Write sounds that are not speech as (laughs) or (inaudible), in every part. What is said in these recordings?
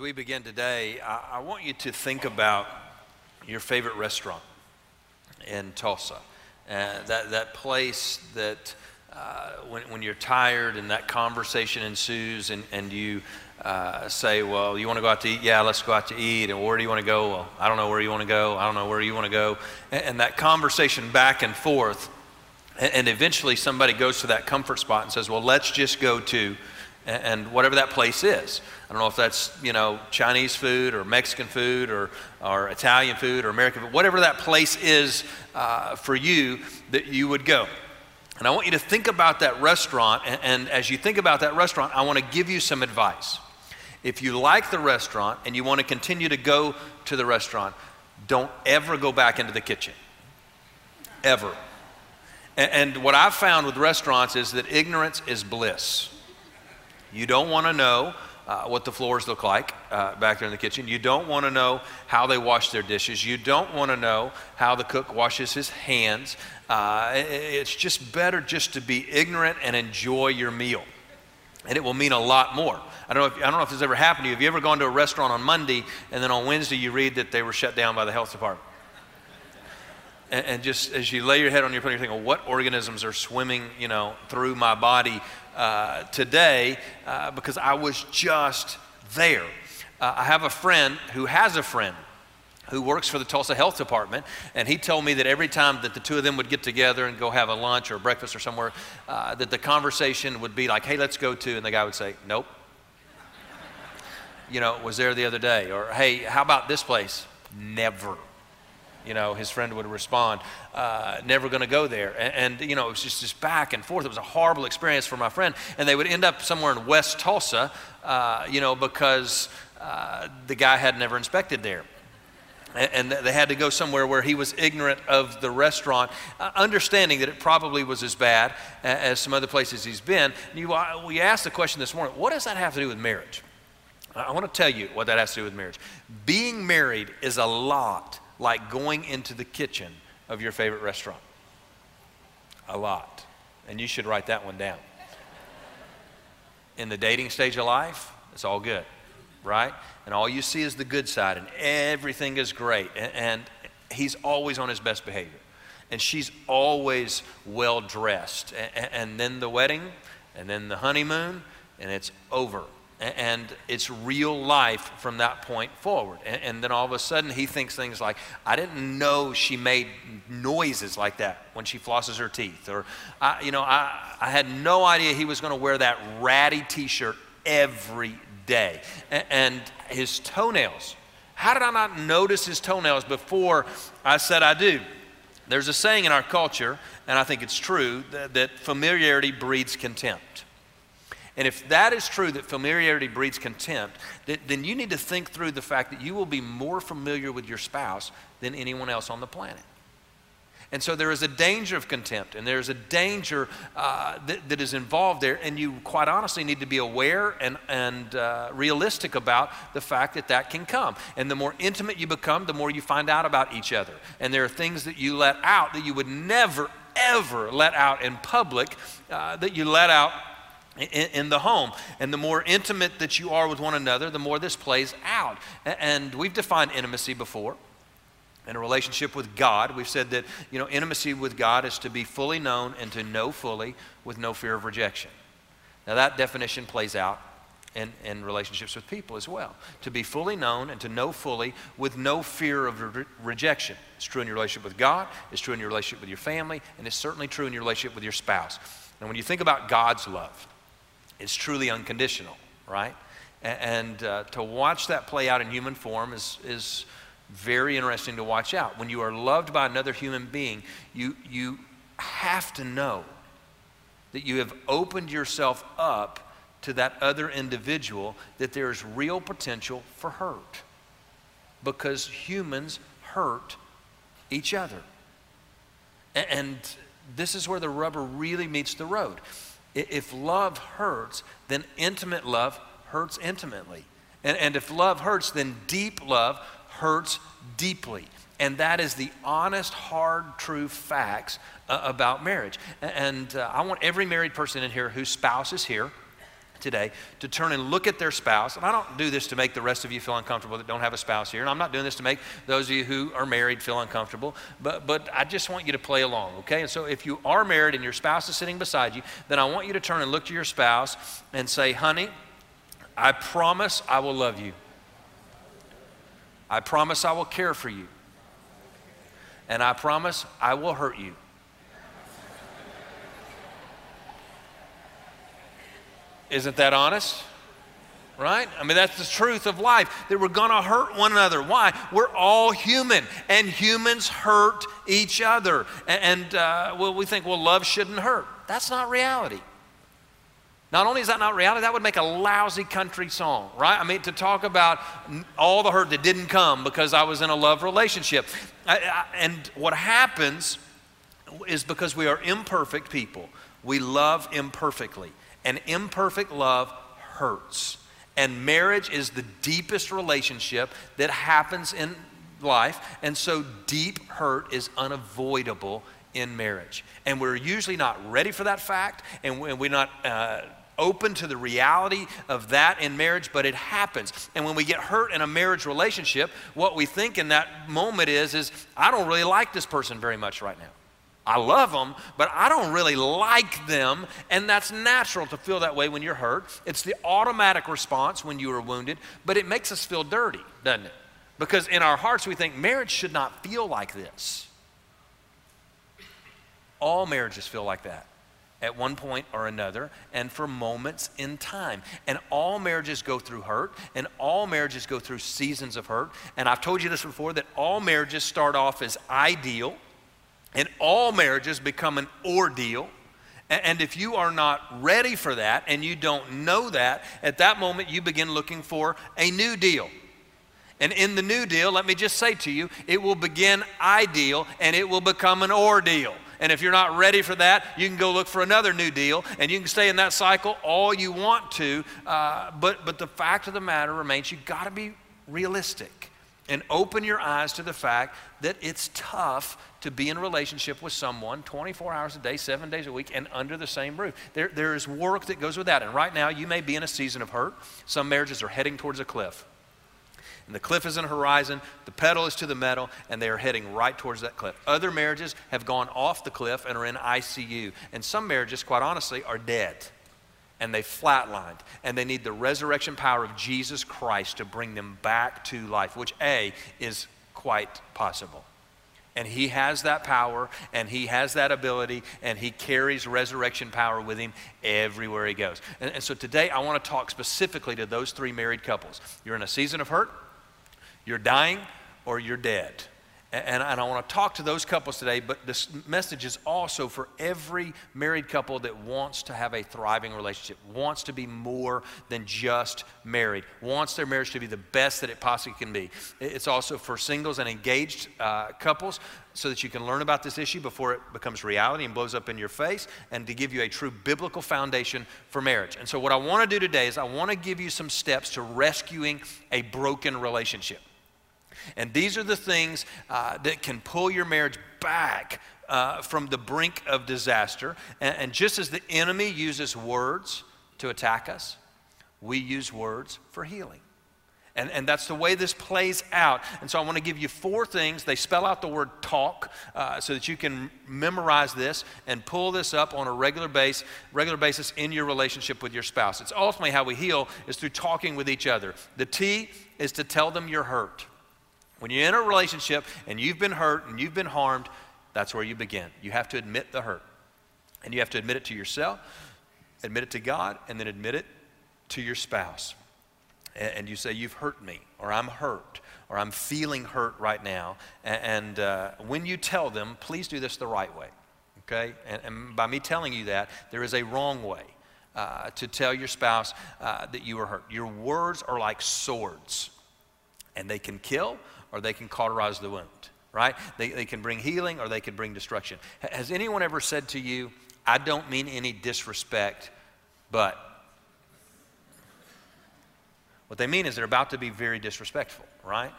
As we begin today, I, I, want you to think about your favorite restaurant in Tulsa. Uh, that, that place that uh, when, when you're tired and that conversation ensues and, and you uh, say, Well, you want to go out to eat? Yeah, let's go out to eat. And where do you want to go? Well, I don't know where you want to go. I don't know where you want to go. And, and that conversation back and forth. And, and eventually somebody goes to that comfort spot and says, Well, let's just go to, and, whatever that place is. I don't know if that's, you know, Chinese food or Mexican food or, or Italian food or American food, whatever that place is uh, for you that you would go. And I want you to think about that restaurant. And, and as you think about that restaurant, I want to give you some advice. If you like the restaurant and you want to continue to go to the restaurant, don't ever go back into the kitchen. Ever. And, and what I've found with restaurants is that ignorance is bliss. You don't want to know uh, what the floors look like uh, back there in the kitchen. You don't want to know how they wash their dishes. You don't want to know how the cook washes his hands. Uh, it's just better just to be ignorant and enjoy your meal. And it will mean a lot more. I don't, know if, I don't know if this ever happened to you. Have you ever gone to a restaurant on Monday and then on Wednesday you read that they were shut down by the health department? And, and just as you lay your head on your pillow, you're thinking, what organisms are swimming, you know, through my body uh, today uh, because I was just there. Uh, I have a friend who has a friend who works for the Tulsa Health Department, and he told me that every time that the two of them would get together and go have a lunch or breakfast or somewhere, uh, that the conversation would be like, hey, let's go to, and the guy would say, nope. (laughs) you know, was there the other day. Or, hey, how about this place? Never you know, his friend would respond, uh, never going to go there. And, and, you know, it was just this back and forth. It was a horrible experience for my friend. And they would end up somewhere in West Tulsa, uh, you know, because uh, the guy had never inspected there. And, they had to go somewhere where he was ignorant of the restaurant, uh, understanding that it probably was as bad as some other places he's been. You, uh, we asked the question this morning what does that have to do with marriage? I want to tell you what that has to do with marriage. Being married is a lot like going into the kitchen of your favorite restaurant? A lot. And you should write that one down. In the dating stage of life, it's all good, right? And all you see is the good side, and everything is great. And, and he's always on his best behavior. And she's always well dressed. And, and then the wedding, and then the honeymoon, and it's over and it's real life from that point forward. And, and, then all of a sudden, he thinks things like, I didn't know she made noises like that when she flosses her teeth. Or, I, you know, I, I had no idea he was going to wear that ratty t shirt every day. And, and his toenails. How did I not notice his toenails before I said I do? There's a saying in our culture, and I think it's true, that, that familiarity breeds contempt. And if that is true, that familiarity breeds contempt, then you need to think through the fact that you will be more familiar with your spouse than anyone else on the planet. And so there is a danger of contempt, and there's a danger uh, that, that is involved there, and you quite honestly need to be aware and, and uh, realistic about the fact that that can come. And the more intimate you become, the more you find out about each other. And there are things that you let out that you would never, ever let out in public, uh, that you let out in, the home. And the more intimate that you are with one another, the more this plays out. And we've defined intimacy before. In a relationship with God, we've said that you know intimacy with God is to be fully known and to know fully with no fear of rejection. Now that definition plays out in, in relationships with people as well. To be fully known and to know fully with no fear of re- rejection. It's true in your relationship with God, it's true in your relationship with your family, and it's certainly true in your relationship with your spouse. And when you think about God's love, it's truly unconditional, right? And uh, to watch that play out in human form is, is very interesting to watch out. When you are loved by another human being, you, you have to know that you have opened yourself up to that other individual, that there is real potential for hurt. Because humans hurt each other. And this is where the rubber really meets the road. If love hurts, then intimate love hurts intimately. And, and if love hurts, then deep love hurts deeply. And that is the honest, hard, true facts uh, about marriage. And uh, I want every married person in here whose spouse is here today to turn and look at their spouse. And I don't do this to make the rest of you feel uncomfortable that don't have a spouse here. And I'm not doing this to make those of you who are married feel uncomfortable. But, but I just want you to play along, okay? And so if you are married and your spouse is sitting beside you, then I want you to turn and look to your spouse and say, honey, I promise I will love you. I promise I will care for you. And I promise I will hurt you. Isn't that honest? Right? I mean, that's the truth of life that we're going to hurt one another. Why? We're all human, and humans hurt each other. And, uh, well, we think, well, love shouldn't hurt. That's not reality. Not only is that not reality, that would make a lousy country song, right? I mean, to talk about all the hurt that didn't come because I was in a love relationship. I, I, and what happens is because we are imperfect people, we love imperfectly. And imperfect love hurts. And marriage is the deepest relationship that happens in life. And so deep hurt is unavoidable in marriage. And we're usually not ready for that fact, and we're not. Uh, open to the reality of that in marriage, but it happens. And when we get hurt in a marriage relationship, what we think in that moment is, is I don't really like this person very much right now. I love them, but I don't really like them. And that's natural to feel that way when you're hurt. It's the automatic response when you are wounded, but it makes us feel dirty, doesn't it? Because in our hearts, we think marriage should not feel like this. All marriages feel like that at one point or another and for moments in time. And all marriages go through hurt and all marriages go through seasons of hurt. And I've told you this before that all marriages start off as ideal and all marriages become an ordeal. And if you are not ready for that and you don't know that, at that moment you begin looking for a new deal. And in the new deal, let me just say to you, it will begin ideal and it will become an ordeal. And if you're not ready for that, you can go look for another new deal and you can stay in that cycle all you want to. Uh, but, but the fact of the matter remains, you've got to be realistic and open your eyes to the fact that it's tough to be in a relationship with someone 24 hours a day, seven days a week, and under the same roof. There, there is work that goes with that. And right now, you may be in a season of hurt. Some marriages are heading towards a cliff. And the cliff is in the horizon, the pedal is to the metal, and they are heading right towards that cliff. Other marriages have gone off the cliff and are in ICU. And some marriages, quite honestly, are dead and they flatlined and they need the resurrection power of Jesus Christ to bring them back to life, which A is quite possible. And he has that power and he has that ability and he carries resurrection power with him everywhere he goes. And, and, so today I want to talk specifically to those three married couples. You're in a season of hurt, you're dying, or you're dead. And, and, I want to talk to those couples today, but this message is also for every married couple that wants to have a thriving relationship, wants to be more than just married, wants their marriage to be the best that it possibly can be. It's also for singles and engaged uh, couples so that you can learn about this issue before it becomes reality and blows up in your face, and to give you a true biblical foundation for marriage. And so, what I want to do today is I want to give you some steps to rescuing a broken relationship. And these are the things uh, that can pull your marriage back uh, from the brink of disaster. And, and just as the enemy uses words to attack us, we use words for healing. And, and that's the way this plays out. And so I want to give you four things. They spell out the word talk uh, so that you can memorize this and pull this up on a regular base, regular basis in your relationship with your spouse. It's ultimately how we heal is through talking with each other. The T is to tell them you're hurt. When you're in a relationship and you've been hurt and you've been harmed, that's where you begin. You have to admit the hurt. And you have to admit it to yourself, admit it to God, and then admit it to your spouse. And you say, You've hurt me, or I'm hurt, or I'm feeling hurt right now. And uh, when you tell them, please do this the right way. Okay? And, and by me telling you that, there is a wrong way. Uh, to tell your spouse uh, that you are hurt. Your words are like swords, and they can kill or they can cauterize the wound, right? They, they can bring healing or they can bring destruction. Has anyone ever said to you, I don't mean any disrespect, but what they mean is they're about to be very disrespectful, right?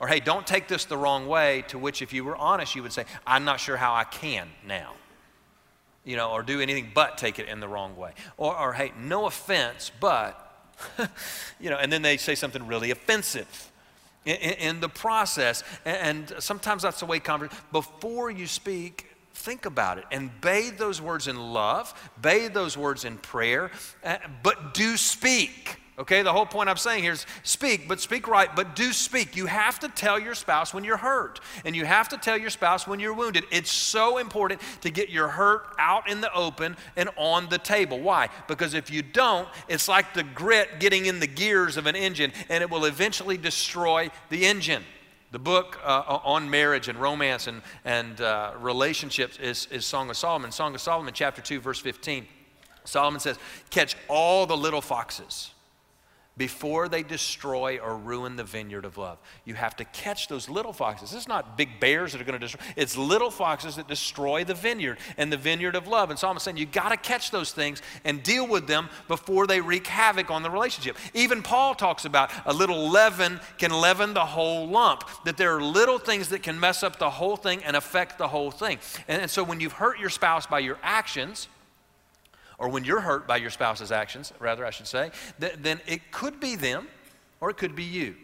Or, hey, don't take this the wrong way, to which, if you were honest, you would say, I'm not sure how I can now. you know, or do anything but take it in the wrong way. Or, or hey, no offense, but, (laughs) you know, and then they say something really offensive in, in the process. And, sometimes that's the way conversation, before you speak, think about it and bathe those words in love, bathe those words in prayer, eh, but do speak. Okay, the whole point I'm saying here is speak, but speak right, but do speak. You have to tell your spouse when you're hurt, and you have to tell your spouse when you're wounded. It's so important to get your hurt out in the open and on the table. Why? Because if you don't, it's like the grit getting in the gears of an engine, and it will eventually destroy the engine. The book uh, on marriage and romance and, and uh, relationships is, is Song of Solomon. Song of Solomon, chapter 2, verse 15. Solomon says, Catch all the little foxes before they destroy or ruin the vineyard of love. You have to catch those little foxes. It's not big bears that are going to destroy, it's little foxes that destroy the vineyard and the vineyard of love. And Psalm is saying you got to catch those things and deal with them before they wreak havoc on the relationship. Even Paul talks about a little leaven can leaven the whole lump, that there are little things that can mess up the whole thing and affect the whole thing. And, and so when you've hurt your spouse by your actions, or when you're hurt by your spouse's actions, rather, I should say, th- then it could be them or it could be you.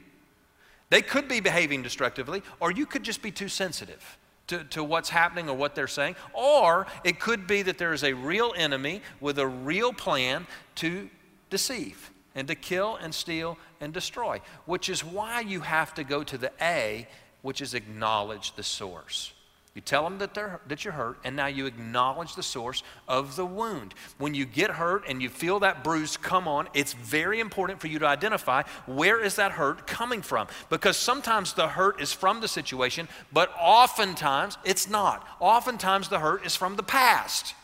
They could be behaving destructively, or you could just be too sensitive to, to what's happening or what they're saying. Or it could be that there is a real enemy with a real plan to deceive and to kill and steal and destroy, which is why you have to go to the A, which is acknowledge the source. You tell them that, they're, that you're hurt, and now you acknowledge the source of the wound. When you get hurt and you feel that bruise come on, it's very important for you to identify where is that hurt coming from. Because sometimes the hurt is from the situation, but oftentimes it's not. Oftentimes the hurt is from the past.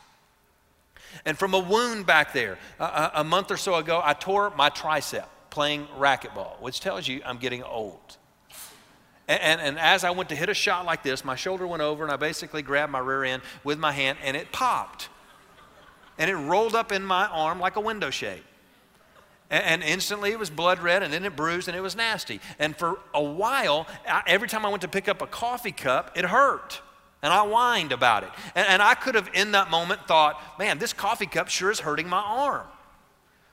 And from a wound back there. a, a month or so ago, I tore my tricep playing racquetball, which tells you I'm getting old. And, and, and, as I went to hit a shot like this, my shoulder went over and I basically grabbed my rear end with my hand and it popped. And it rolled up in my arm like a window shade. And, and instantly it was blood red and then it bruised and it was nasty. And for a while, I, every time I went to pick up a coffee cup, it hurt. And I whined about it. And, and I could have in that moment thought, man, this coffee cup sure is hurting my arm.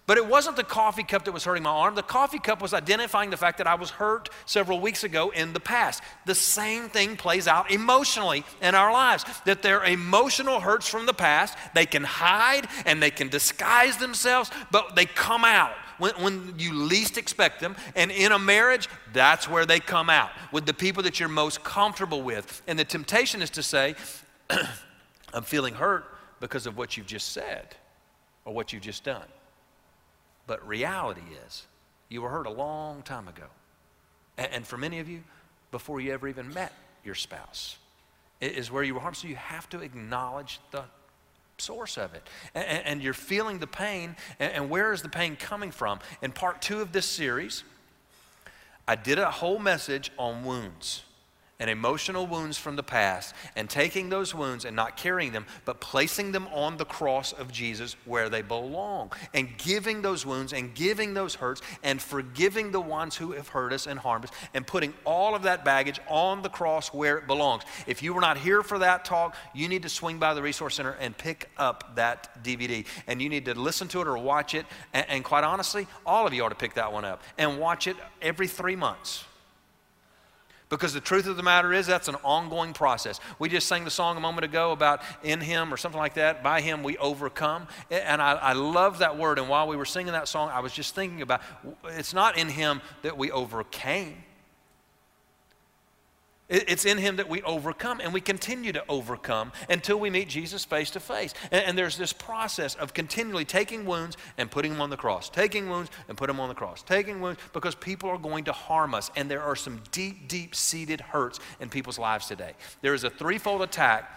But it wasn't the coffee cup that was hurting my arm. The coffee cup was identifying the fact that I was hurt several weeks ago in the past. The same thing plays out emotionally in our lives that there are emotional hurts from the past. They can hide and they can disguise themselves, but they come out when, when you least expect them. And in a marriage, that's where they come out with the people that you're most comfortable with. And the temptation is to say, (clears throat) I'm feeling hurt because of what you've just said or what you've just done. But reality is, you were hurt a long time ago. And, and for many of you, before you ever even met your spouse, is where you were harmed. So you have to acknowledge the source of it. And, and you're feeling the pain, and, and where is the pain coming from? In part two of this series, I did a whole message on wounds and emotional wounds from the past and taking those wounds and not carrying them, but placing them on the cross of Jesus where they belong and giving those wounds and giving those hurts and forgiving the ones who have hurt us and harmed us and putting all of that baggage on the cross where it belongs. If you were not here for that talk, you need to swing by the Resource Center and pick up that DVD. And you need to listen to it or watch it. And, and quite honestly, all of you ought to pick that one up and watch it every three months. Because the truth of the matter is, that's an ongoing process. We just sang the song a moment ago about in Him or something like that. By Him we overcome. And I, I love that word. And while we were singing that song, I was just thinking about it's not in Him that we overcame, it's in Him that we overcome, and we continue to overcome until we meet Jesus face to face. And there's this process of continually taking wounds and putting them on the cross, taking wounds and put them on the cross, taking wounds because people are going to harm us, and there are some deep, deep seated hurts in people's lives today. There is a threefold attack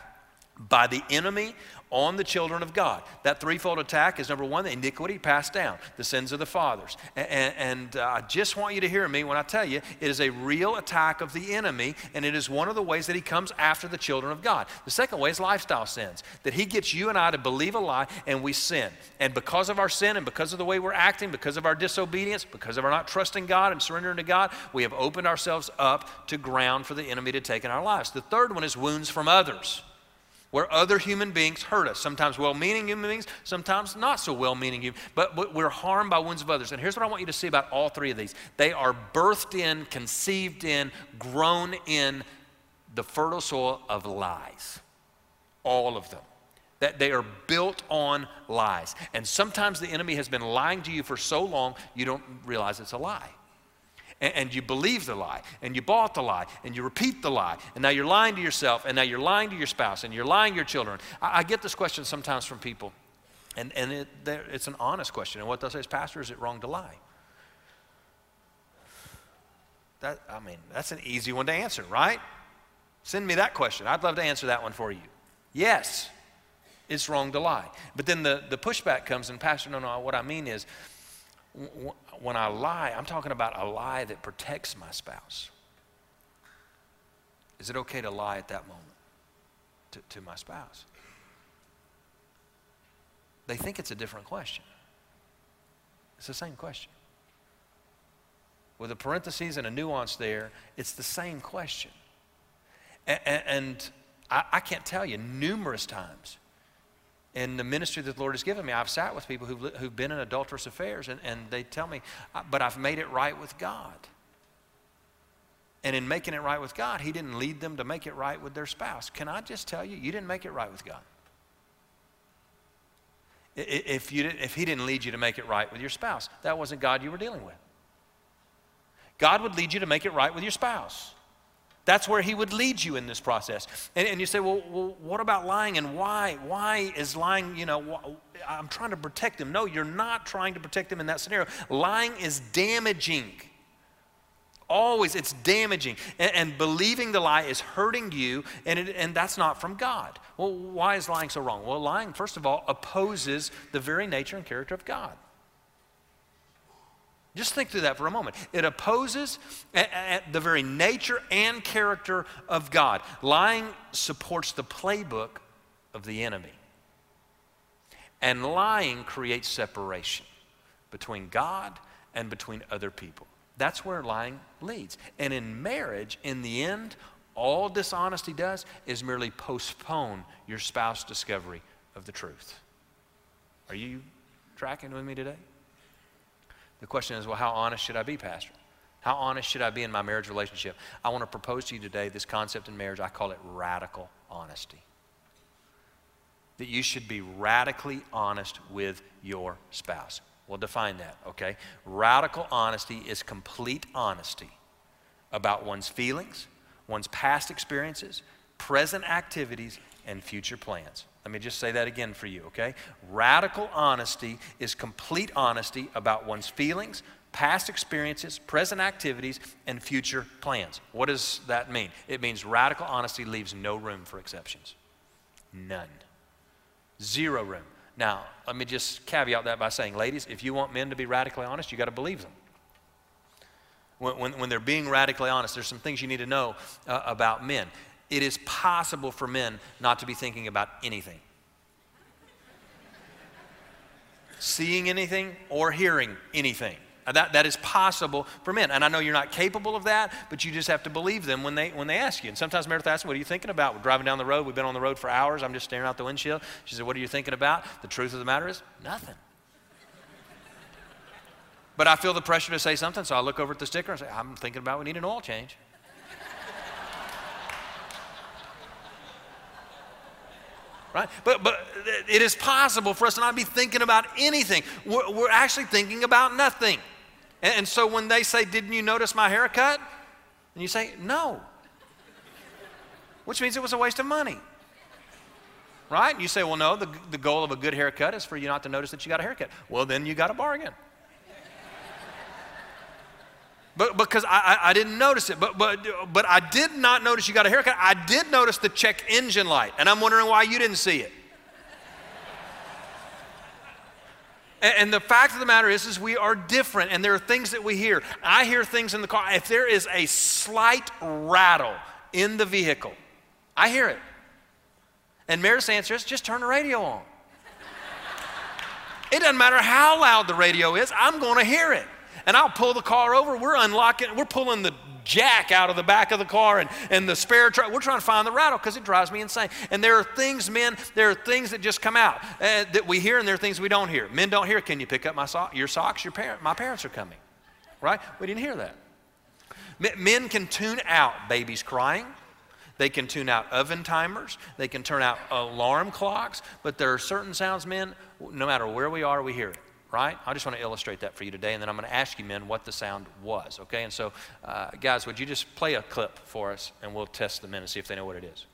by the enemy on the children of God. That threefold attack is number one, the iniquity passed down, the sins of the fathers. And, and uh, I just want you to hear me when I tell you it is a real attack of the enemy, and it is one of the ways that he comes after the children of God. The second way is lifestyle sins, that he gets you and I to believe a lie and we sin. And because of our sin and because of the way we're acting, because of our disobedience, because of our not trusting God and surrendering to God, we have opened ourselves up to ground for the enemy to take in our lives. The third one is wounds from others where other human beings hurt us. Sometimes well meaning human beings, sometimes not so well meaning human but, but we're harmed by wounds of others. And here's what I want you to see about all three of these they are birthed in, conceived in, grown in the fertile soil of lies. All of them. That they are built on lies. And sometimes the enemy has been lying to you for so long, you don't realize it's a lie and, and you believe the lie, and you bought the lie, and you repeat the lie, and now you're lying to yourself, and now you're lying to your spouse, and you're lying to your children. I, I get this question sometimes from people, and, and it, it's an honest question. And what they'll say is, Pastor, is it wrong to lie? That, I mean, that's an easy one to answer, right? Send me that question. I'd love to answer that one for you. Yes, it's wrong to lie. But then the, the pushback comes, and Pastor, no, no, what I mean is, when I lie, I'm talking about a lie that protects my spouse. Is it okay to lie at that moment to, to my spouse? They think it's a different question. It's the same question. With a parenthesis and a nuance there, it's the same question. And, and I, I can't tell you numerous times in the ministry that the Lord has given me, I've sat with people who've, who've been in adulterous affairs, and, and they tell me, but I've made it right with God. And in making it right with God, He didn't lead them to make it right with their spouse. Can I just tell you, you didn't make it right with God. If, you, if He didn't lead you to make it right with your spouse, that wasn't God you were dealing with. God would lead you to make it right with your spouse. That's where he would lead you in this process. And, and you say, well, well, what about lying and why? Why is lying, you know, I'm trying to protect him. No, you're not trying to protect him in that scenario. Lying is damaging. Always, it's damaging. And, and believing the lie is hurting you, and, it, and that's not from God. Well, why is lying so wrong? Well, lying, first of all, opposes the very nature and character of God. Just think through that for a moment. It opposes the very nature and character of God. Lying supports the playbook of the enemy. And lying creates separation between God and between other people. That's where lying leads. And in marriage, in the end, all dishonesty does is merely postpone your spouse's discovery of the truth. Are you tracking with me today? The question is, well, how honest should I be, Pastor? How honest should I be in my marriage relationship? I want to propose to you today this concept in marriage. I call it radical honesty. That you should be radically honest with your spouse. We'll define that, okay? Radical honesty is complete honesty about one's feelings, one's past experiences, present activities, and future plans. Let me just say that again for you, okay? Radical honesty is complete honesty about one's feelings, past experiences, present activities, and future plans. What does that mean? It means radical honesty leaves no room for exceptions. None. Zero room. Now, let me just caveat that by saying, ladies, if you want men to be radically honest, you got to believe them. When, when, when, they're being radically honest, there's some things you need to know uh, about men it is possible for men not to be thinking about anything. Seeing anything or hearing anything. That, that is possible for men. And I know you're not capable of that, but you just have to believe them when they, when they ask you. And sometimes Meredith asks, What are you thinking about? We're driving down the road. We've been on the road for hours. I'm just staring out the windshield. She said, What are you thinking about? The truth of the matter is, nothing. but I feel the pressure to say something, so I look over at the sticker and say, I'm thinking about we need an oil change. Right? But, but it is possible for us to not be thinking about anything. We're, we're actually thinking about nothing. And, and, so when they say, Didn't you notice my haircut? And you say, No. Which means it was a waste of money. Right? You say, Well, no, the, the goal of a good haircut is for you not to notice that you got a haircut. Well, then you got a bargain. But because I, I, I, didn't notice it. But, but, but I did not notice you got a haircut. I did notice the check engine light. And I'm wondering why you didn't see it. and, and the fact of the matter is, is we are different. And there are things that we hear. I hear things in the car. If there is a slight rattle in the vehicle, I hear it. And Meredith's answer is just turn the radio on. it doesn't matter how loud the radio is, I'm going to hear it and I'll pull the car over. We're unlocking, we're pulling the jack out of the back of the car and, and the spare truck. We're trying to find the rattle because it drives me insane. And there are things, men, there are things that just come out uh, that we hear and there are things we don't hear. Men don't hear, can you pick up my so- your socks? Your parent, my parents are coming, right? We didn't hear that. Men can tune out babies crying. They can tune out oven timers. They can turn out alarm clocks. But there are certain sounds, men, no matter where we are, we hear it, right? I just want to illustrate that for you today. And then I'm going to ask you, men, what the sound was, okay? And so, uh, guys, would you just play a clip for us and we'll test the men and see if they know what it is.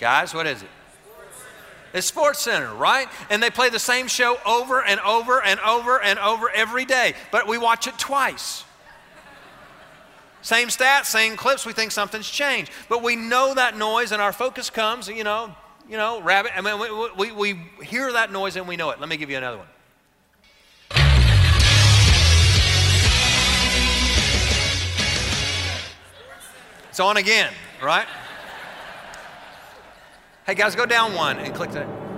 Guys, what is it? It's SportsCenter, right? And they play the same show over and over and over and over every day, but we watch it twice. Same stats, same clips, we think something's changed. But we know that noise and our focus comes, you know, you know, rabbit. I mean, we, we, we hear that noise and we know it. Let me give you another one. It's on again, right? Hey guys, go down one and click that.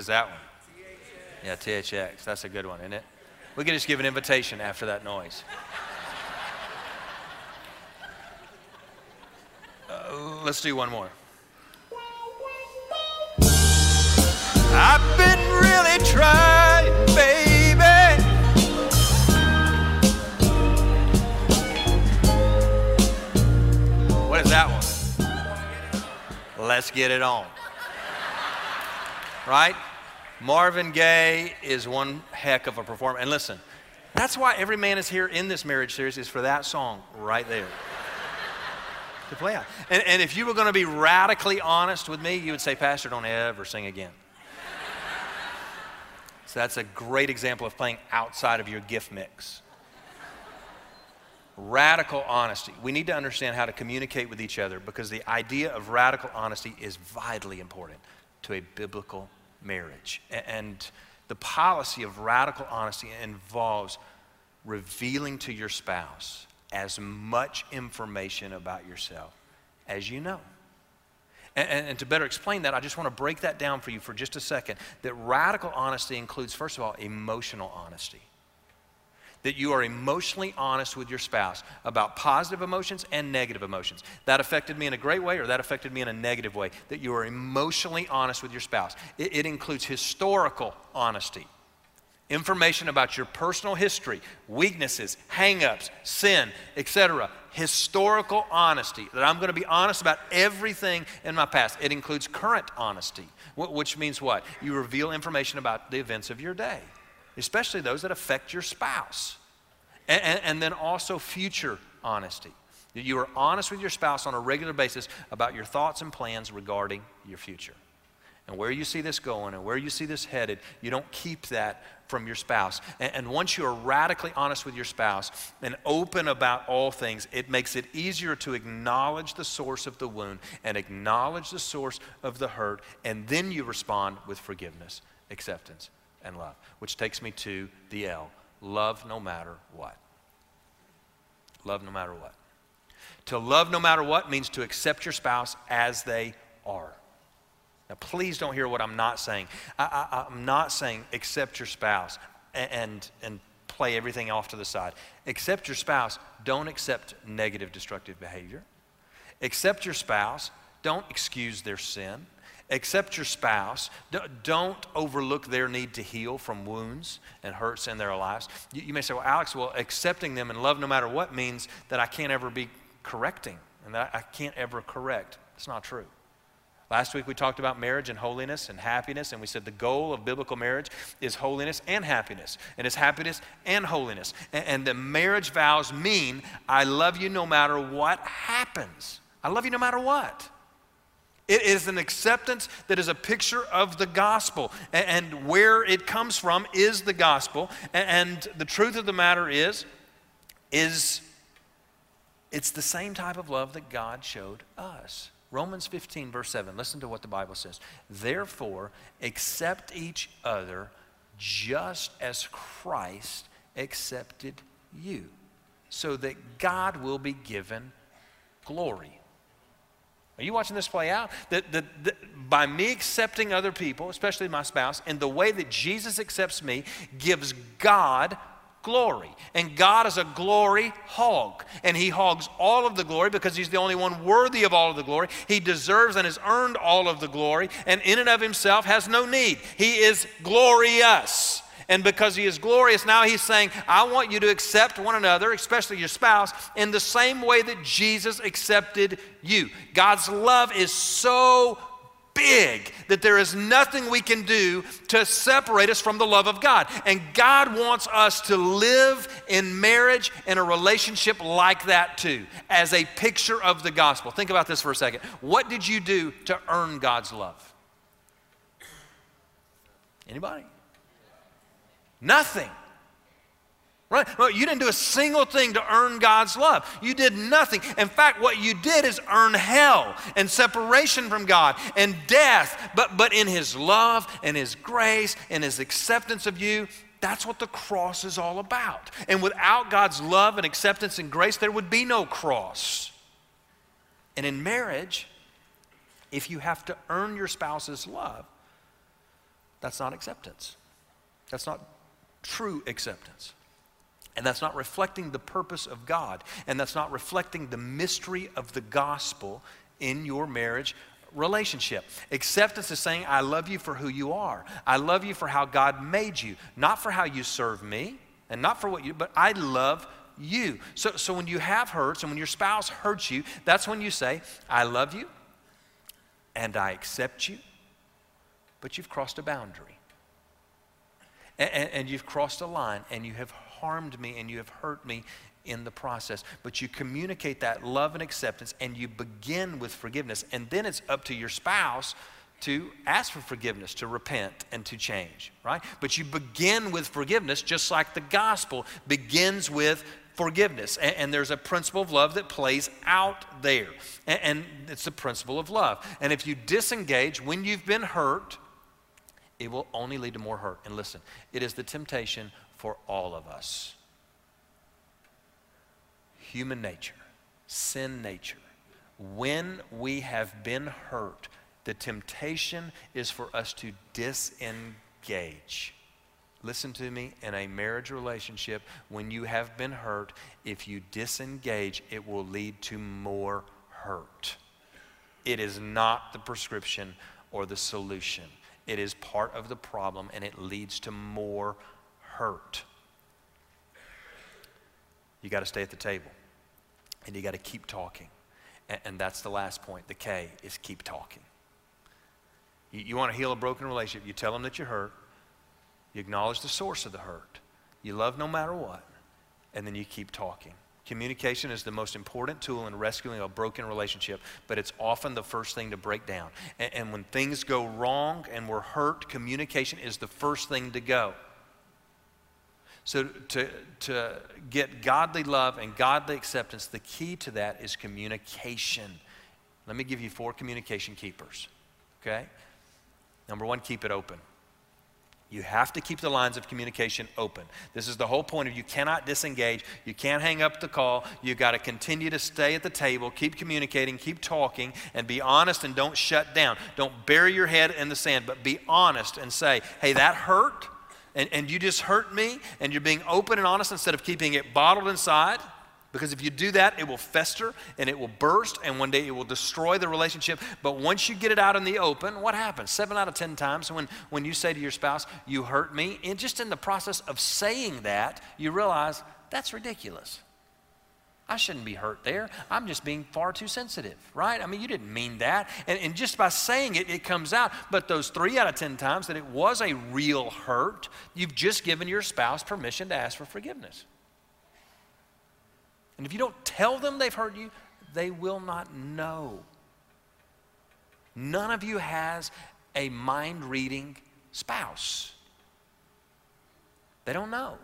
Is that one? Yeah, THX. That's a good one, isn't it? We can just give an invitation after that noise. Uh, let's do one more. I've been really trying, baby. What is that one? Let's get it on. Right? Marvin Gaye is one heck of a performer. And listen, that's why every man is here in this marriage series is for that song right there (laughs) to play out. And, and if you were going to be radically honest with me, you would say, Pastor, don't ever sing again. (laughs) So that's a great example of playing outside of your gift mix. Radical honesty. We need to understand how to communicate with each other because the idea of radical honesty is vitally important to a biblical marriage. And the policy of radical honesty involves revealing to your spouse as much information about yourself as you know. And, and, to better explain that, I just want to break that down for you for just a second. That radical honesty includes, first of all, emotional honesty. That you are emotionally honest with your spouse about positive emotions and negative emotions. That affected me in a great way or that affected me in a negative way. That you are emotionally honest with your spouse. It, it includes historical honesty information about your personal history, weaknesses, hangups, sin, etc. Historical honesty, that I'm going to be honest about everything in my past. It includes current honesty, which means what? You reveal information about the events of your day, especially those that affect your spouse. And, and, and then also future honesty. You are honest with your spouse on a regular basis about your thoughts and plans regarding your future and where you see this going and where you see this headed, you don't keep that from your spouse. And, and, once you are radically honest with your spouse and open about all things, it makes it easier to acknowledge the source of the wound and acknowledge the source of the hurt. And then you respond with forgiveness, acceptance, and love, which takes me to the L love no matter what. Love no matter what. To love no matter what means to accept your spouse as they are. Now, please don't hear what I'm not saying. I, am not saying accept your spouse and, and, and play everything off to the side. Accept your spouse, don't accept negative, destructive behavior. Accept your spouse, don't excuse their sin. Accept your spouse. Don't overlook their need to heal from wounds and hurts in their lives. You may say, well, Alex, well, accepting them and love no matter what means that I can't ever be correcting and that I can't ever correct. It's not true. Last week we talked about marriage and holiness and happiness, and we said the goal of biblical marriage is holiness and happiness, and it's happiness and holiness. And, and the marriage vows mean I love you no matter what happens. I love you no matter what. It is an acceptance that is a picture of the gospel. And where it comes from is the gospel. And the truth of the matter is, is it's the same type of love that God showed us. Romans 15, verse 7. Listen to what the Bible says. Therefore, accept each other just as Christ accepted you, so that God will be given glory. Are you watching this play out? That, that, by me accepting other people, especially my spouse, and the way that Jesus accepts me, gives God glory. And God is a glory hog. And He hogs all of the glory because He's the only one worthy of all of the glory. He deserves and has earned all of the glory, and in and of Himself has no need. He is glorious. And because he is glorious, now he's saying, I want you to accept one another, especially your spouse, in the same way that Jesus accepted you. God's love is so big that there is nothing we can do to separate us from the love of God. And God wants us to live in marriage in a relationship like that too, as a picture of the gospel. Think about this for a second. What did you do to earn God's love? Anybody? Nothing. Right? Well, you didn't do a single thing to earn God's love. You did nothing. In fact, what you did is earn hell and separation from God and death. But, but in His love and His grace and His acceptance of you, that's what the cross is all about. And without God's love and acceptance and grace, there would be no cross. And in marriage, if you have to earn your spouse's love, that's not acceptance. That's not true acceptance. And that's not reflecting the purpose of God. And that's not reflecting the mystery of the gospel in your marriage relationship. Acceptance is saying, I love you for who you are. I love you for how God made you, not for how you serve me and not for what you, but I love you. So, so when you have hurts and when your spouse hurts you, that's when you say, I love you and I accept you, but you've crossed a boundary and, and you've crossed a line and you have harmed me and you have hurt me in the process. But you communicate that love and acceptance and you begin with forgiveness. And then it's up to your spouse to ask for forgiveness, to repent, and to change, right? But you begin with forgiveness just like the gospel begins with forgiveness. And, and there's a principle of love that plays out there. And, and it's the principle of love. And if you disengage when you've been hurt, it will only lead to more hurt. And listen, it is the temptation for all of us. Human nature, sin nature. When we have been hurt, the temptation is for us to disengage. Listen to me, in a marriage relationship, when you have been hurt, if you disengage, it will lead to more hurt. It is not the prescription or the solution. It is part of the problem and it leads to more hurt. You got to stay at the table and you got to keep talking. And, and, that's the last point. The K is keep talking. You, you want to heal a broken relationship, you tell them that you're hurt, you acknowledge the source of the hurt, you love no matter what, and then you keep talking. Communication is the most important tool in rescuing a broken relationship, but it's often the first thing to break down. And, and, when things go wrong and we're hurt, communication is the first thing to go. So, to, to get godly love and godly acceptance, the key to that is communication. Let me give you four communication keepers, okay? Number one, keep it open. You have to keep the lines of communication open. This is the whole point of you cannot disengage. You can't hang up the call. You've got to continue to stay at the table, keep communicating, keep talking, and be honest and don't shut down. Don't bury your head in the sand, but be honest and say, hey, that hurt, and, and you just hurt me, and you're being open and honest instead of keeping it bottled inside. Because if you do that, it will fester and it will burst, and one day it will destroy the relationship. But once you get it out in the open, what happens? Seven out of 10 times when, when you say to your spouse, You hurt me, and just in the process of saying that, you realize that's ridiculous. I shouldn't be hurt there. I'm just being far too sensitive, right? I mean, you didn't mean that. And, and just by saying it, it comes out. But those three out of 10 times that it was a real hurt, you've just given your spouse permission to ask for forgiveness. And if you don't tell them they've hurt you, they will not know. None of you has a mind reading spouse. They don't know.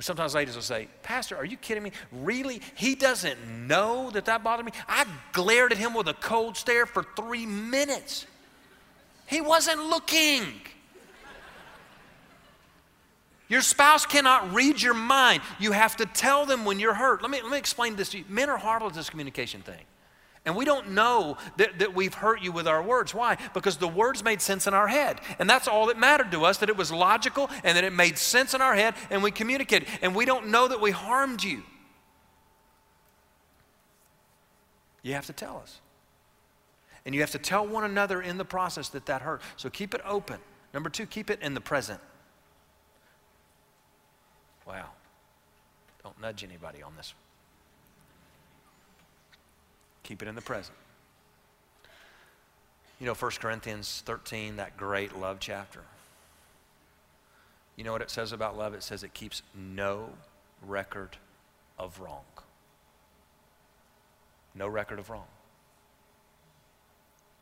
Sometimes ladies will say, Pastor, are you kidding me? Really? He doesn't know that that bothered me? I glared at him with a cold stare for three minutes. He wasn't looking. Your spouse cannot read your mind. You have to tell them when you're hurt. Let me, let me explain this to you. Men are horrible at this communication thing. And we don't know that, that we've hurt you with our words. Why? Because the words made sense in our head. And that's all that mattered to us, that it was logical and that it made sense in our head and we communicated. And we don't know that we harmed you. You have to tell us. And you have to tell one another in the process that that hurt. So keep it open. Number two, keep it in the present. Wow. Don't nudge anybody on this Keep it in the present. You know, 1 Corinthians 13, that great love chapter. You know what it says about love? It says it keeps no record of wrong. No record of wrong.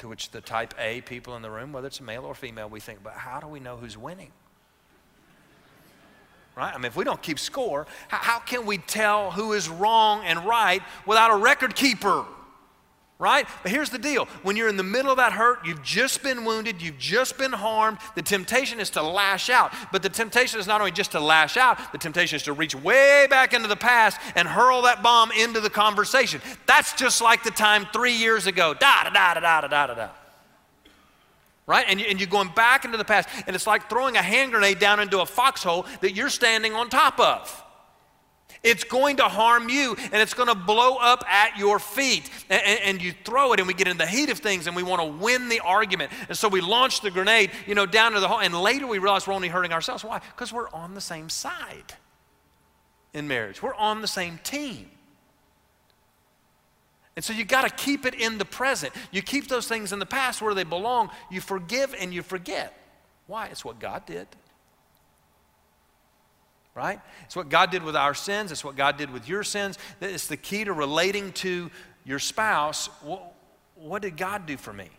To which the type A people in the room, whether it's male or female, we think, but how do we know who's winning? Right? I mean, if we don't keep score, how, how can we tell who is wrong and right without a record keeper? right? But here's the deal when you're in the middle of that hurt, you've just been wounded, you've just been harmed, the temptation is to lash out. But the temptation is not only just to lash out, the temptation is to reach way back into the past and hurl that bomb into the conversation. That's just like the time three years ago. Da da da da da da da da. Right? And, you, and you're going back into the past, and it's like throwing a hand grenade down into a foxhole that you're standing on top of. It's going to harm you and it's going to blow up at your feet. And, and, you throw it, and we get in the heat of things and we want to win the argument. And so we launch the grenade, you know, down to the hole. And later we realize we're only hurting ourselves. Why? Because we're on the same side in marriage, we're on the same team. And so you got to keep it in the present. You keep those things in the past where they belong. You forgive and you forget. Why? It's what God did right? It's what God did with our sins, it's what God did with your sins. It's the key to relating to your spouse. What, what did God do for me?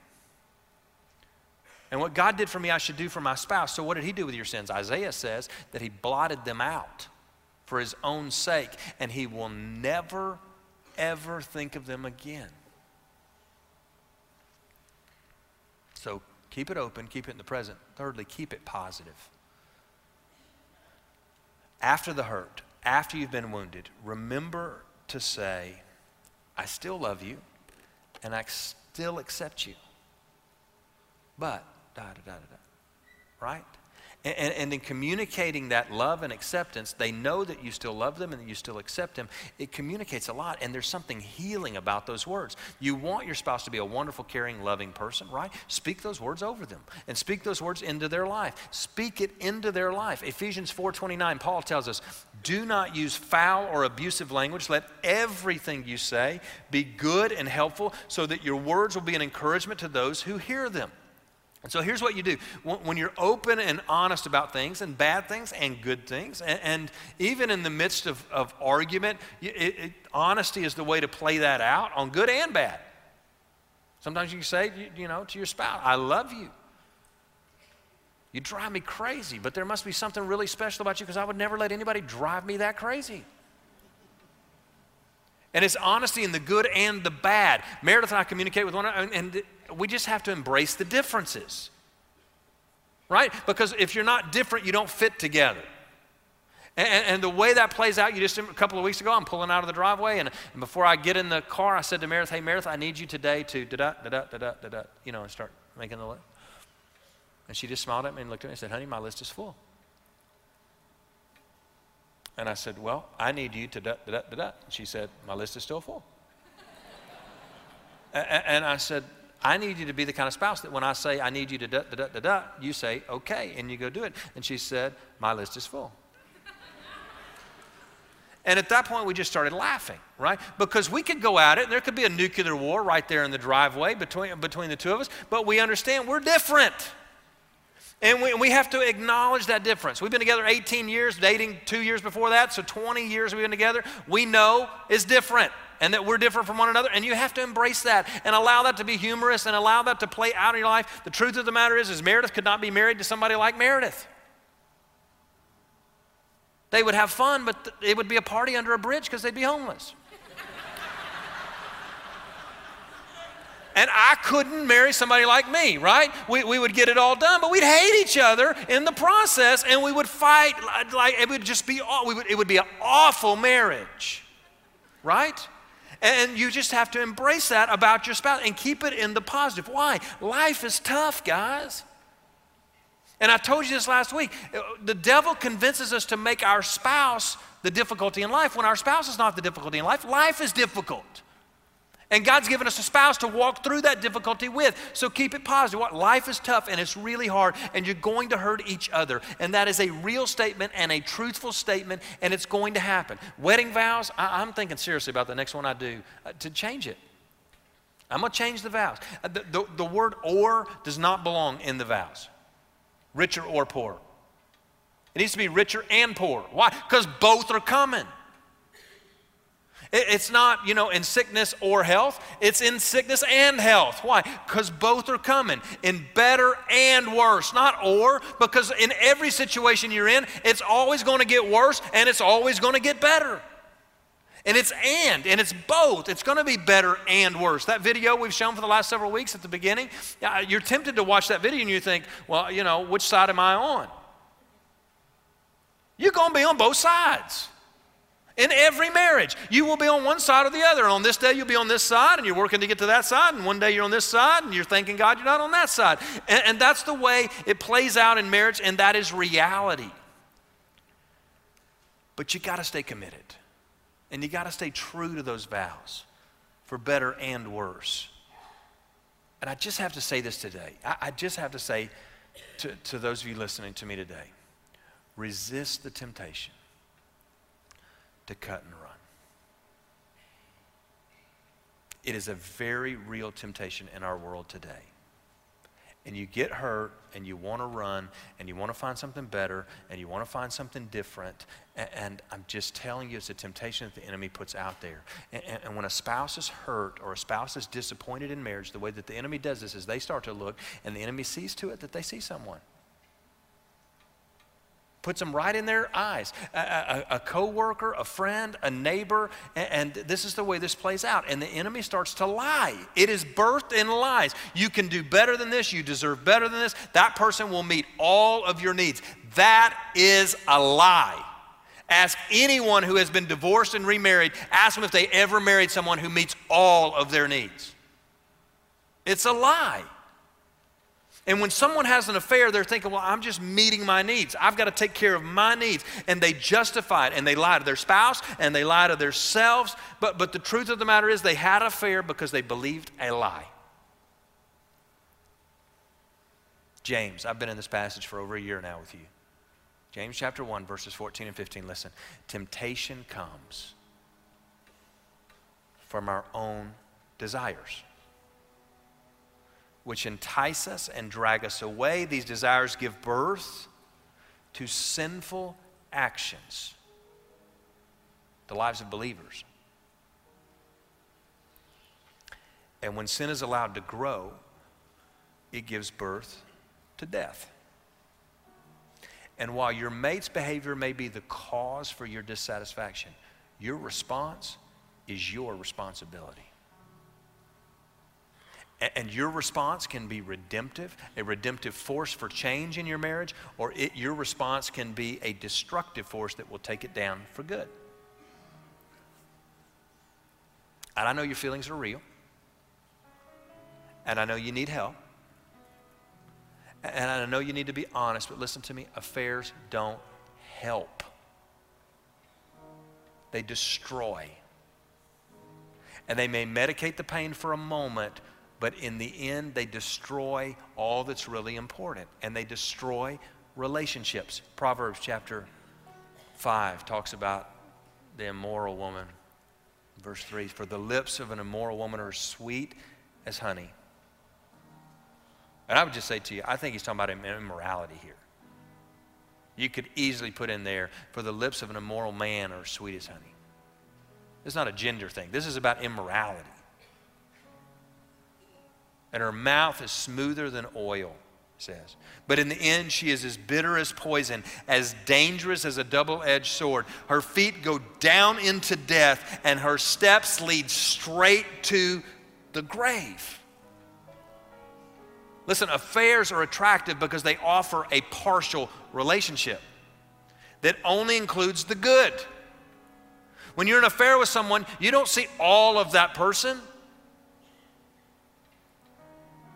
And what God did for me, I should do for my spouse. So, what did He do with your sins? Isaiah says that He blotted them out for His own sake, and He will never, ever think of them again. So, keep it open, keep it in the present. Thirdly, keep it positive after the hurt, after you've been wounded, remember to say, I still love you and I still accept you. But, da da da da da. Right? And, and, in communicating that love and acceptance, they know that you still love them and that you still accept them. It communicates a lot, and there's something healing about those words. You want your spouse to be a wonderful, caring, loving person, right? Speak those words over them and speak those words into their life. Speak it into their life. Ephesians 4:29, Paul tells us, "Do not use foul or abusive language. Let everything you say be good and helpful, so that your words will be an encouragement to those who hear them." And so here's what you do when you're open and honest about things, and bad things and good things, and, and even in the midst of, of argument, it, it, honesty is the way to play that out on good and bad. Sometimes you say, you, you know, to your spouse, I love you. You drive me crazy, but there must be something really special about you because I would never let anybody drive me that crazy. And it's honesty in the good and the bad. Meredith and I communicate with one another, and we just have to embrace the differences. Right? Because if you're not different, you don't fit together. And, and, the way that plays out, you just a couple of weeks ago, I'm pulling out of the driveway, and, and before I get in the car, I said to Meredith, "Hey, Meredith, I need you today to da da da da da da da, you know, and start making the list." And she just smiled at me and looked at me and said, "Honey, my list is full." And I said, Well, I need you to da da da da da. She said, My list is still full. (laughs) and I said, I need you to be the kind of spouse that when I say I need you to da da da da da, you say okay, and you go do it. And she said, My list is full. And at that point, we just started laughing, right? Because we could go at it, and there could be a nuclear war right there in the driveway between, between the two of us, but we understand we're different. And we, we have to acknowledge that difference. We've been together 18 years, dating two years before that, so 20 years we've been together. We know it's different and that we're different from one another, and you have to embrace that and allow that to be humorous and allow that to play out in your life. The truth of the matter is, is Meredith could not be married to somebody like Meredith. They would have fun, but it would be a party under a bridge because they'd be homeless. (laughs) And I couldn't marry somebody like me, right? We, we would get it all done, but we'd hate each other in the process and we would fight like it would just be, we would, it would be an awful marriage, right? And you just have to embrace that about your spouse and keep it in the positive. Why? Life is tough, guys. And I told you this last week. Uh, the devil convinces us to make our spouse the difficulty in life when our spouse is not the difficulty in life. Life is difficult. And God's given us a spouse to walk through that difficulty with. So keep it positive. What life is tough and it's really hard and you're going to hurt each other. And that is a real statement and a truthful statement and it's going to happen. Wedding vows, I, am thinking seriously about the next one I do uh, to change it. I'm going to change the vows. Uh, the, the, the word or does not belong in the vows, richer or poor. It needs to be richer and poor. Why? Because both are coming. It's not, you know, in sickness or health. It's in sickness and health. Why? Because both are coming in better and worse. Not or, because in every situation you're in, it's always going to get worse and it's always going to get better. And it's and, and it's both. It's going to be better and worse. That video we've shown for the last several weeks at the beginning, you're tempted to watch that video and you think, well, you know, which side am I on? You're going to be on both sides in every marriage. You will be on one side or the other. On this day, you'll be on this side, and you're working to get to that side. And one day, you're on this side, and you're thanking God you're not on that side. And, and that's the way it plays out in marriage, and that is reality. But you got to stay committed, and you got to stay true to those vows for better and worse. And I just have to say this today. I, I just have to say to, to those of you listening to me today resist the temptation to cut and run. It is a very real temptation in our world today. And you get hurt and you want to run and you want to find something better and you want to find something different. And, I'm just telling you, it's a temptation that the enemy puts out there. And when a spouse is hurt or a spouse is disappointed in marriage, the way that the enemy does this is they start to look and the enemy sees to it that they see someone puts them right in their eyes. A, a, a coworker, a friend, a neighbor, and, and, this is the way this plays out. And the enemy starts to lie. It is birthed in lies. You can do better than this. You deserve better than this. That person will meet all of your needs. That is a lie. Ask anyone who has been divorced and remarried, ask them if they ever married someone who meets all of their needs. It's a lie. And when someone has an affair, they're thinking, well, I'm just meeting my needs. I've got to take care of my needs. And they justify it and they lie to their spouse and they lie to themselves. But, but the truth of the matter is, they had an affair because they believed a lie. James, I've been in this passage for over a year now with you. James chapter 1, verses 14 and 15. Listen, temptation comes from our own desires which entice us and drag us away. These desires give birth to sinful actions, the lives of believers. And when sin is allowed to grow, it gives birth to death. And while your mate's behavior may be the cause for your dissatisfaction, your response is your responsibility. And your response can be redemptive, a redemptive force for change in your marriage, or it, your response can be a destructive force that will take it down for good. And I know your feelings are real, and I know you need help, and I know you need to be honest, but listen to me affairs don't help, they destroy. And they may medicate the pain for a moment but in the end, they destroy all that's really important and they destroy relationships. Proverbs chapter 5 talks about the immoral woman. Verse 3 For the lips of an immoral woman are sweet as honey. And I would just say to you, I think he's talking about immorality here. You could easily put in there, For the lips of an immoral man are sweet as honey. It's not a gender thing, this is about immorality and her mouth is smoother than oil, says. But in the end, she is as bitter as poison, as dangerous as a double edged sword. Her feet go down into death, and her steps lead straight to the grave. Listen, affairs are attractive because they offer a partial relationship that only includes the good. When you're in an affair with someone, you don't see all of that person.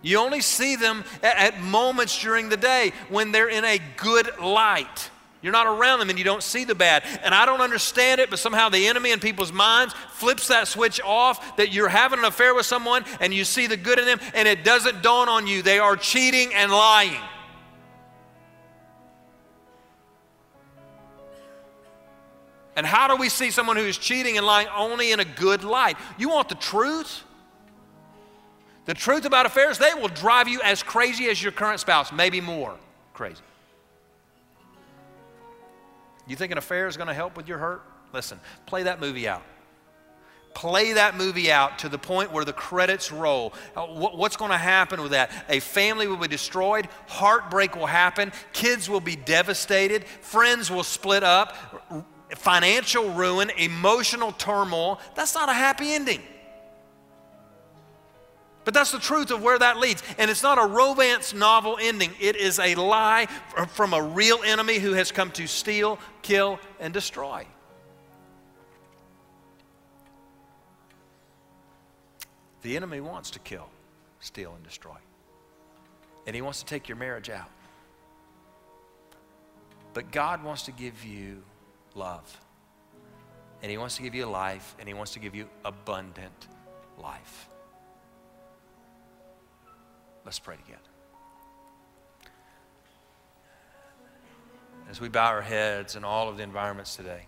You only see them at, moments during the day when they're in a good light. You're not around them and you don't see the bad. And I don't understand it, but somehow the enemy in people's minds flips that switch off that you're having an affair with someone and you see the good in them, and it doesn't dawn on you. They are cheating and lying. And how do we see someone who is cheating and lying only in a good light? You want the truth? The truth about affairs, they will drive you as crazy as your current spouse, maybe more crazy. You think an affair is going to help with your hurt? Listen, play that movie out. Play that movie out to the point where the credits roll. Uh, what's going to happen with that? A family will be destroyed, heartbreak will happen, kids will be devastated, friends will split up, financial ruin, emotional turmoil. That's not a happy ending. But that's the truth of where that leads. And it's not a romance novel ending, it is a lie from a real enemy who has come to steal, kill, and destroy. The enemy wants to kill, steal, and destroy. And he wants to take your marriage out. But God wants to give you love. And he wants to give you life, and he wants to give you abundant life. Let's pray together. As we bow our heads in all of the environments today,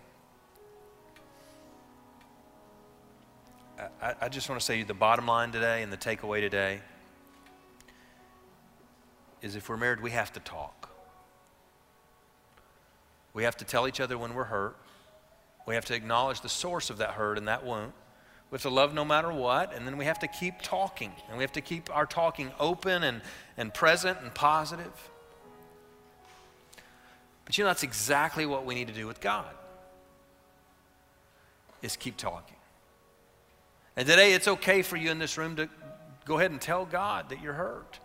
I, I just want to say the bottom line today and the takeaway today is if we're married, we have to talk. We have to tell each other when we're hurt. We have to acknowledge the source of that hurt and that wound. We have to love no matter what, and then we have to keep talking. And we have to keep our talking open and, and present and positive. But you know, that's exactly what we need to do with God. Is keep talking. And today it's okay for you in this room to go ahead and tell God that you're hurt.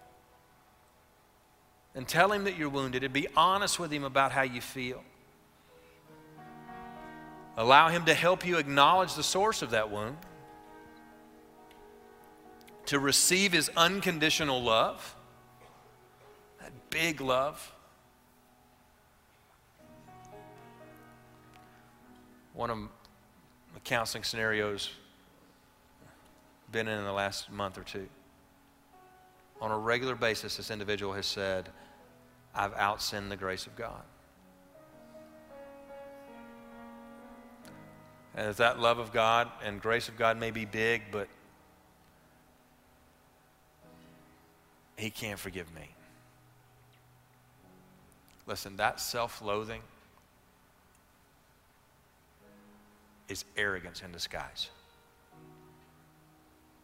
And tell him that you're wounded and be honest with him about how you feel. Allow him to help you acknowledge the source of that wound to receive his unconditional love, that big love. One of the counseling scenarios been in, in the last month or two. On a regular basis, this individual has said, I've outsinned the grace of God. And that love of God and grace of God may be big, but He can't forgive me. Listen, that self loathing is arrogance in disguise.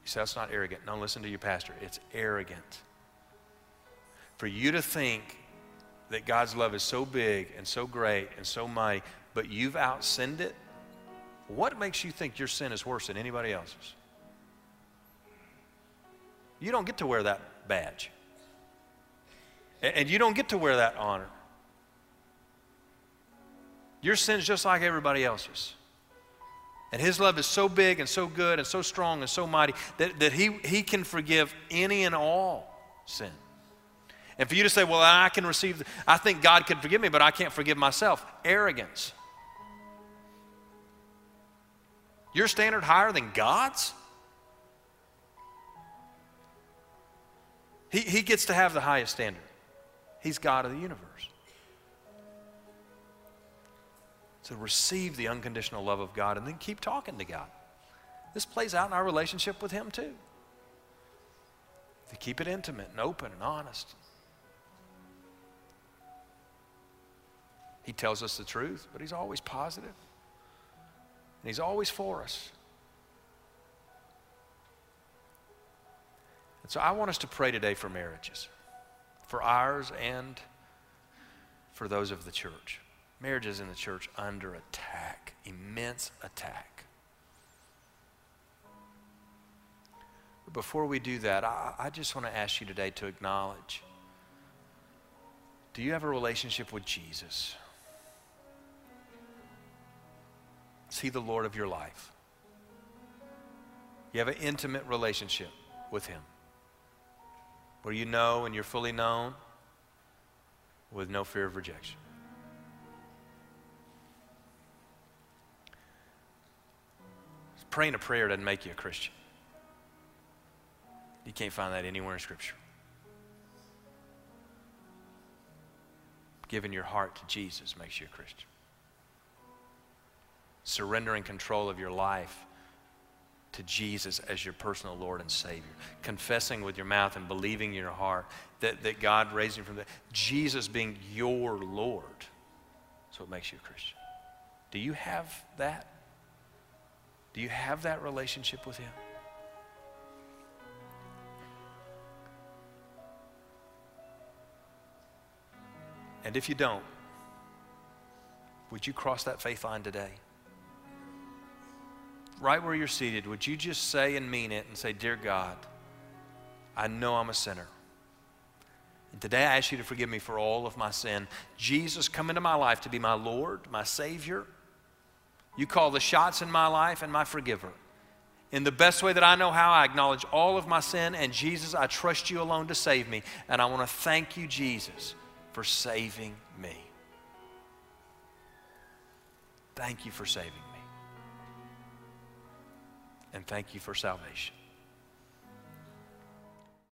You say, that's not arrogant. No, listen to your pastor. It's arrogant. For you to think that God's love is so big and so great and so mighty, but you've outsinned it, what makes you think your sin is worse than anybody else's? You don't get to wear that badge. And you don't get to wear that honor. Your sin's just like everybody else's. And his love is so big and so good and so strong and so mighty that, that he, he can forgive any and all sin. And for you to say, well, I can receive, I think God can forgive me, but I can't forgive myself. Arrogance. Your standard higher than God's? He, he gets to have the highest standard. He's God of the universe. So receive the unconditional love of God and then keep talking to God. This plays out in our relationship with Him too. To keep it intimate and open and honest. He tells us the truth, but He's always positive. And He's always for us. And so I want us to pray today for marriages, for ours and for those of the church. Marriages in the church under attack, immense attack. But before we do that, I, I just want to ask you today to acknowledge do you have a relationship with Jesus? Is He the Lord of your life? You have an intimate relationship with Him where you know and you're fully known with no fear of rejection. Praying a prayer doesn't make you a Christian. You can't find that anywhere in Scripture. Giving your heart to Jesus makes you a Christian. Surrendering control of your life to Jesus as your personal Lord and Savior. Confessing with your mouth and believing in your heart that, that God raised him from the Jesus being your Lord. That's what makes you a Christian. Do you have that? Do you have that relationship with Him? And if you don't, would you cross that faith line today? Right where you're seated, would you just say and mean it and say, Dear God, I know I'm a sinner. And today I ask you to forgive me for all of my sin. Jesus, come into my life to be my Lord, my Savior. You call the shots in my life and my forgiver. In the best way that I know how, I acknowledge all of my sin. And Jesus, I trust you alone to save me. And I want to thank you, Jesus, for saving me. Thank you for saving me. And thank you for salvation.